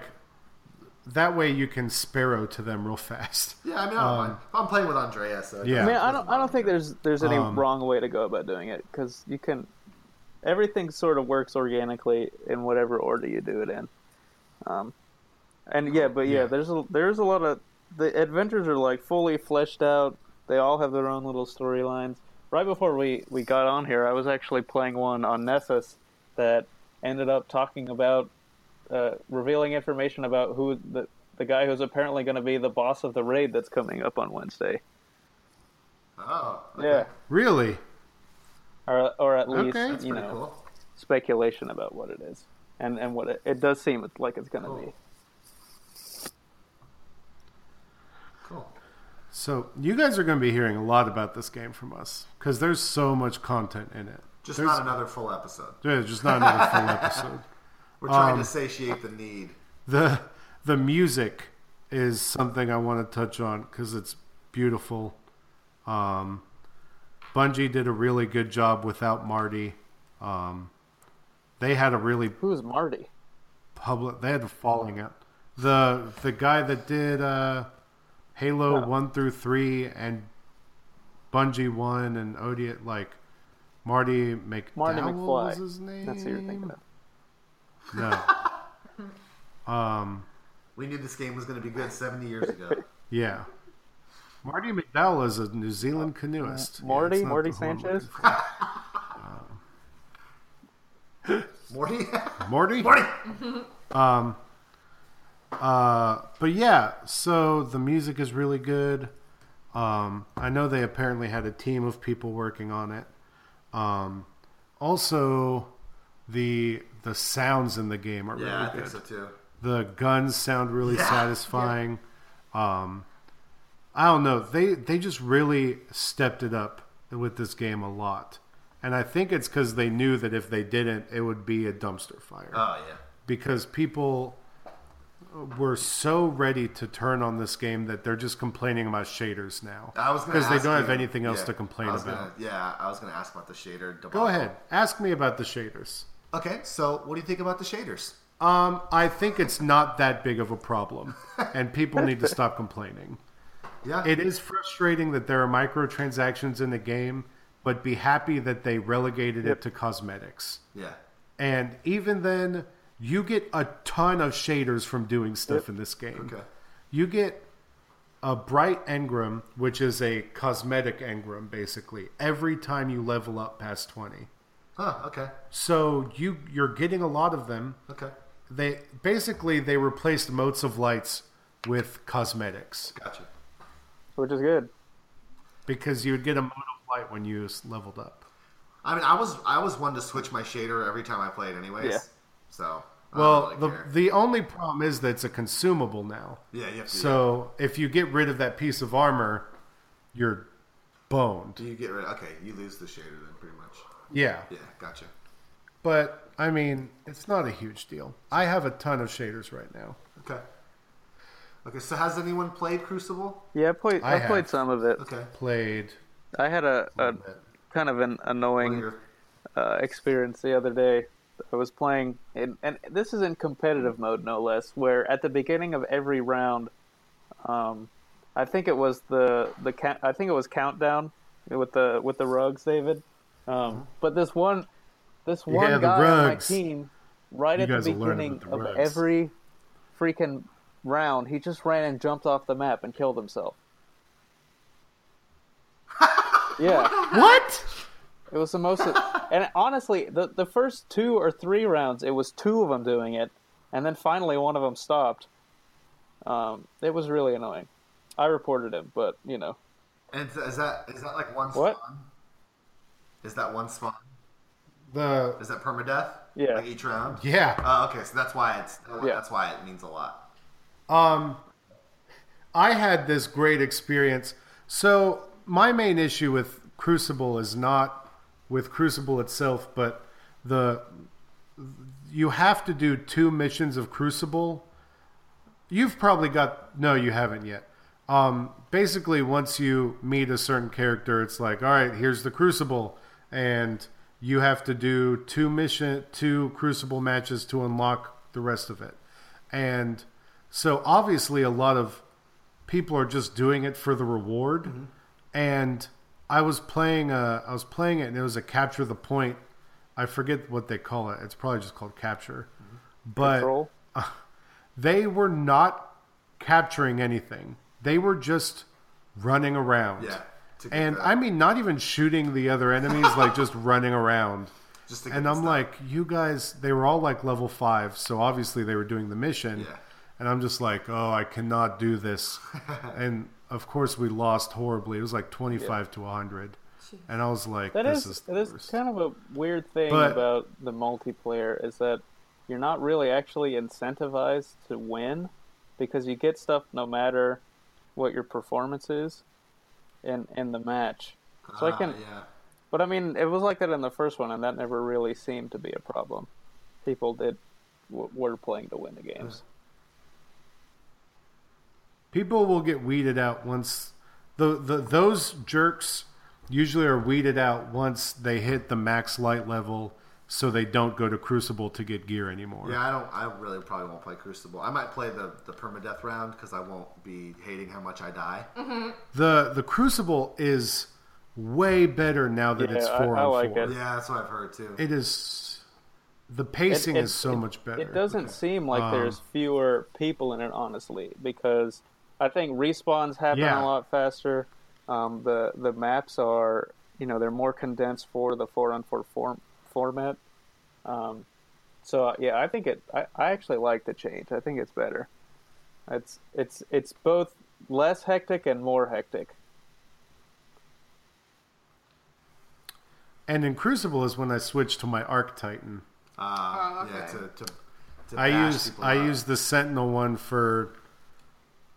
that way you can sparrow to them real fast. Yeah, I mean, I don't mind. If I'm playing with Andrea, so Um, Yeah. I mean, I don't. I don't think there's there's any Um, wrong way to go about doing it because you can. Everything sort of works organically in whatever order you do it in. Um, and yeah, but yeah, Yeah. there's a there's a lot of the adventures are like fully fleshed out. They all have their own little storylines. Right before we we got on here, I was actually playing one on Nessus that ended up talking about uh, revealing information about who the the guy who's apparently going to be the boss of the raid that's coming up on Wednesday. Oh, okay. Yeah, Really? or or at least Okay. You know cool. speculation about what it is, and and what it, it does seem like it's going to Cool. be. Cool. So, you guys are going to be hearing a lot about this game from us because there's so much content in it. Just There's- not another full episode. There's just not another full episode. We're trying Um, to satiate the need. the the music is something I want to touch on because it's beautiful. Um, Bungie did a really good job without Marty. Um, they had a really Who's Marty? public. They had a falling out. The the guy that did uh, Halo Oh. one through three and Bungie one and Odiot like Marty McDowell Marty McFly. was his name. That's who you're thinking of. No. um. We knew this game was going to be good 70 years ago. Yeah. Marty McDowell is a New Zealand canoeist. Yeah, Marty? it's not Marty the one I'm Sanchez? looking Morty? for. Morty? Morty! Uh, but yeah, so the music is really good. Um, I know they apparently had a team of people working on it. Um, also, the the sounds in the game are Yeah, I really think so too. The guns sound really Yeah, satisfying. Um, I don't know. They they just really stepped it up with this game a lot, and I think it's because they knew that if they didn't, it would be a dumpster fire. Oh, yeah. because people were so ready to turn on this game that they're just complaining about shaders now I was because they don't have anything else yeah, to complain about. Gonna, yeah, I was going to ask about the shader. Debacle. Go ahead, ask me about the shaders. Okay, so what do you think about the shaders? Um, I think it's not that big of a problem, and people need to stop complaining. Yeah. It is frustrating that there are microtransactions in the game, but be happy that they relegated Yep. it to cosmetics. yeah. And even then, you get a ton of shaders from doing stuff in this game. Okay. You get a bright engram, which is a cosmetic engram, basically, every time you level up past 20. Huh, okay. So you you're getting a lot of them. Okay. They basically they replaced motes of lights with cosmetics Gotcha. Which is good. because you would get a mote of light when you leveled up. I mean, I was I was one to switch my shader every time I played, anyways. Yeah. So. Well, really the care. the only problem is that it's a consumable now. yeah, you have to. So if you get rid of that piece of armor, you're boned. do you get rid? Okay, you lose the shader then, pretty much. Yeah. Yeah, gotcha. But I mean, it's not a huge deal. I have a ton of shaders right now. Okay. Okay, so has anyone played Crucible? Yeah, I played. I I, played some of it. Okay. Played I had a, a bit. kind of an annoying your- uh, experience the other day. I was playing, in, and this is in competitive mode, no less. Where at the beginning of every round, um, I think it was the the count, I think it was countdown with the with the rugs, David. Um, but this one, this one Yeah, guy on my team, right You at the guys will learn beginning the of rugs. every freaking round, he just ran and jumped off the map and killed himself. yeah, What? it was the most. and honestly, the the first two or three rounds, it was two of them doing it, and then finally one of them stopped. Um, it was really annoying. I reported him, but you know, And is that is that like one What? spawn? Is that one spawn? The Is that permadeath? Yeah. Like each round? yeah. Oh, okay. So that's why it's Yeah. that's why it means a lot. Um, I had this great experience. So my main issue with Crucible is not with Crucible itself, but the you have to do two missions of Crucible. You've probably got no, you haven't yet. Um, basically, once you meet a certain character, it's like, all right, here's the Crucible, and you have to do two mission, two Crucible matches to unlock the rest of it. And so, obviously, a lot of people are just doing it for the reward. Mm-hmm. And I was playing, a, I was playing it, and it was a capture the point. I forget what they call it. It's probably just called capture. Mm-hmm. But troll. they were not capturing anything. They were just running around. Yeah. To get And the- I mean, not even shooting the other enemies, like just running around. just to get And I'm stuff. like, you guys, they were all like level five, so obviously they were doing the mission. Yeah. And I'm just like, oh, I cannot do this. and of course, we lost horribly. It was like 25 to 100. And I was like, That this is, is, that the is kind of a weird thing But- about the multiplayer is that you're not really actually incentivized to win because you get stuff no matter what your performance is in in the match. So I Ah, can, yeah. but I mean, it was like that in the first one, and that never really seemed to be a problem. People did w- were playing to win the games. People will get weeded out once. The, the Those jerks usually are weeded out once they hit the max light level so they don't go to Crucible to get gear anymore. Yeah, I don't. I really probably won't play Crucible. I might play the the permadeath round because I won't be hating how much I die. The the Crucible is way better now that Yeah, it's four I on like four. it. Yeah, that's what I've heard too. It is the pacing It- it- is so it- much better. It doesn't seem like Um, there's fewer people in it, honestly, because I think respawns happen Yeah. a lot faster. Um, the the maps are, you know, they're more condensed for the four on four form, format. Um, so uh, yeah, I think it. I, I actually like the change. I think it's better. It's it's it's both less hectic and more hectic. And in Crucible is when I switched to my Arc Titan. Uh, Oh, Yeah, to, to, to I use I up. use the Sentinel one for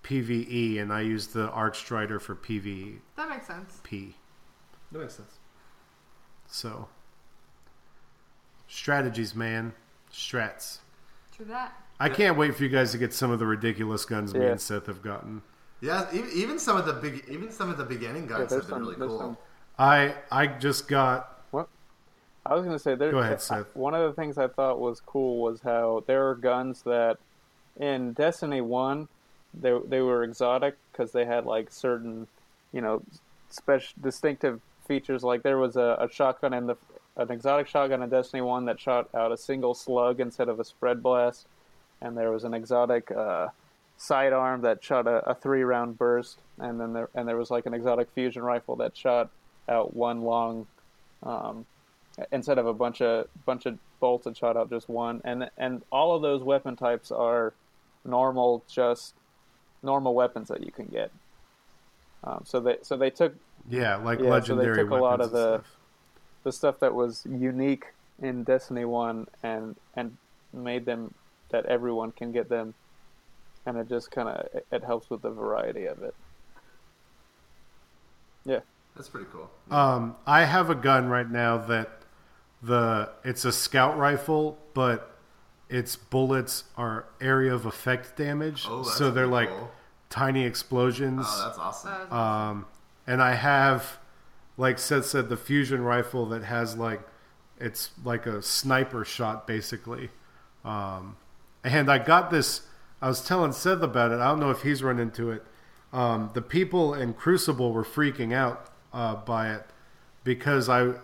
PVE, and I use the Arc Strider for PVE. That makes sense. P. That makes sense. So strategies, man, strats. True that. I can't wait for you guys to get some of the ridiculous guns me Yeah. and Seth have gotten. Yeah, even, even some of the big, even some of the beginning guns there's have been some- really there's cool. some- I I just got I was going to say there. Go ahead, Seth. One of the things I thought was cool was how there are guns that in Destiny One, they they were exotic because they had like certain, you know, special distinctive features. Like there was a, a shotgun in the an exotic shotgun in Destiny One that shot out a single slug instead of a spread blast, and there was an exotic uh, sidearm that shot a, a three round burst, and then there and there was like an exotic fusion rifle that shot out one long. Um, instead of a bunch of bunch of bolts that shot out just one and and all of those weapon types are normal just normal weapons that you can get um, so they so they took yeah like Yeah, so they legendary took a lot of the- and stuff. The stuff that was unique in Destiny 1 and and made them that everyone can get them and it just kind of it, it helps with the variety of it yeah That's pretty cool. Um, I have a gun right now that the it's a scout rifle, but its bullets are area of effect damage, Oh, that's so they're pretty like cool. tiny explosions. Oh, that's awesome. Um, and I have, like Seth said, the fusion rifle that has like, it's like a sniper shot basically. Um, and I got this. I was telling Seth about it. I don't know if he's run into it. Um, the people in Crucible were freaking out uh, by it because I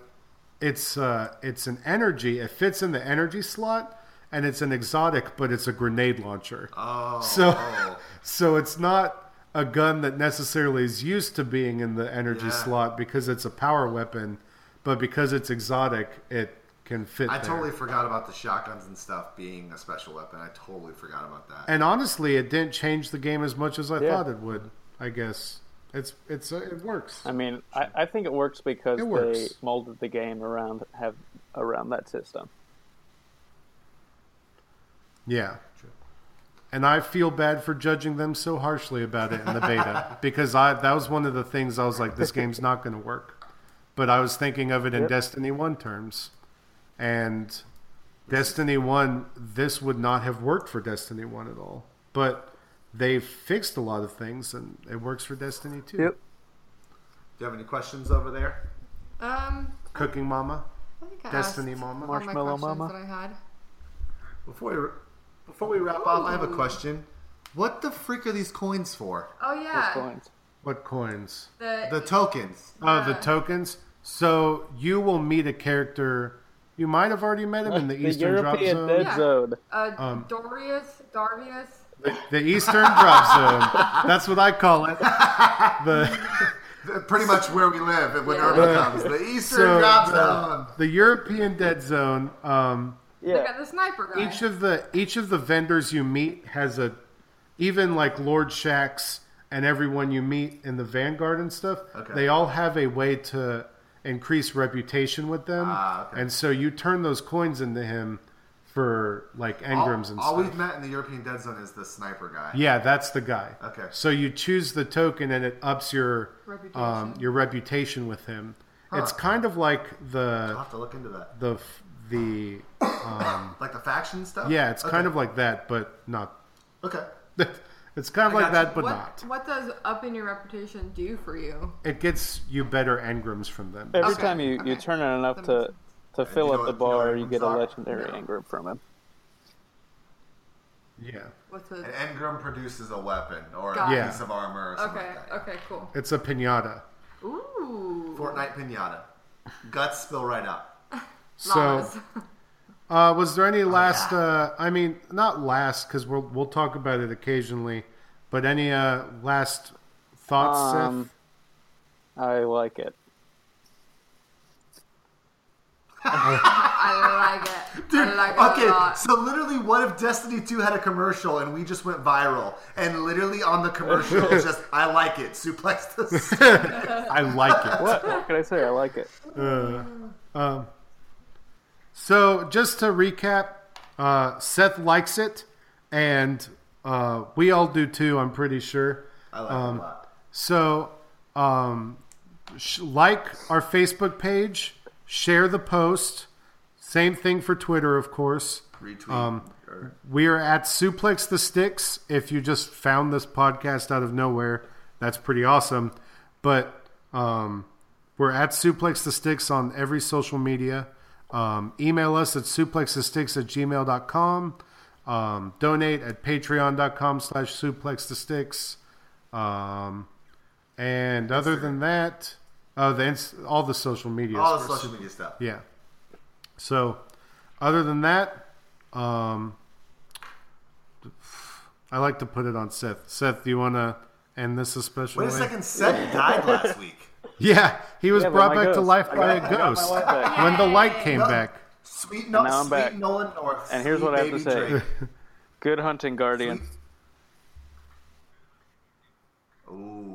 it's uh, it's an energy. It fits in the energy slot, and it's an exotic, but it's a grenade launcher. Oh, So, oh. so it's not a gun that necessarily is used to being in the energy Yeah. slot because it's a power weapon, but because it's exotic, it can fit. I there. totally forgot about the shotguns and stuff being a special weapon. I totally forgot about that. And honestly, it didn't change the game as much as I Yeah. thought it would. I guess it's it's uh, it works. I mean, I, I think it works because It works. they molded the game around have around that system. Yeah. And I feel bad for judging them so harshly about it in the beta because I that was one of the things I was like, this game's not going to work. But I was thinking of it in Yep. Destiny One terms, and Destiny One, this would not have worked for Destiny One at all. But they've fixed a lot of things, and it works for Destiny Two. Do you have any questions over there? Um, Cooking Mama, I think I Destiny asked Mama. Marshmallow Mama? that I had. Before we before we wrap up, I have a question. What the freak are these coins for? Oh Those yeah, coins. What coins? the, The tokens. Oh, the tokens. So you will meet a character. You might have already met him in the, the Eastern Drop European Zone. Dead Yeah. Zone. uh, um, Dorius, Darvius. The Eastern Drop Zone. That's what I call it. The Pretty much where we live when Yeah. Urban comes. The Eastern so Drop the, Zone. the European Dead Zone. Um, They got the sniper guy. each of the each of the vendors you meet has a even like Lord Shaxx and everyone you meet in the Vanguard and stuff. Okay. They all have a way to increase reputation with them, Ah, okay. and so you turn those coins into him for like All, engrams and all stuff. All we've met in the European Dead Zone is the sniper guy. Yeah, that's the guy. Okay. So you choose the token and it ups your Reputation. um, your reputation with him. It's kind of like the. I'll have to look into that. the the um, Like the faction stuff? yeah, it's kind of like that, but not. Okay. It's kind of I like got you. that, but what, not. what does upping your reputation do for you? It gets you better engrams from them. every Okay, time you, you turn it enough to makes to fill up the what- you know bar, you get a legendary No. engram from him. Yeah, What's a An engram produces a weapon or Got a. Yeah. piece of armor or something okay? like that. Okay, cool. it's a pinata. Ooh, Fortnite pinata. Guts spill right out. So, uh, was there any last? Uh, I mean, not last because we'll we'll talk about it occasionally, but any uh, last thoughts, Um, I like it. I like it. Dude, I like it a okay, lot. so literally, what if Destiny 2 had a commercial and we just went viral? And literally on the commercial, it's just, I like it, suplex the I like it. What? what can I say? I like it. Um, so just to recap, uh, Seth likes it, and uh, we all do too. I'm pretty sure. I like Um, it a lot. So, um, sh- like our Facebook page, share the post. Same thing for Twitter, of course. Retweet. um, or- We are at Suplex the Sticks. If you just found this podcast out of nowhere, that's pretty awesome. But um, we're at Suplex the Sticks on every social media. Um, email us at suplexthesticks at gmail.com. Um, donate at patreon.com slash suplex the sticks. Um, and other than that, oh, the all the social media. all the social media stuff. Yeah. So, other than that, um, I like to put it on Seth. Seth, do you want to end this a special Wait a second, Seth died last week. Yeah, he was Yeah, brought my back to life I by got- a I got my ghost when the light came No. back. Sweet, no, now I'm sweet. Nolan North. And here's what I have to say. Drake. Good hunting, Guardian. Ooh.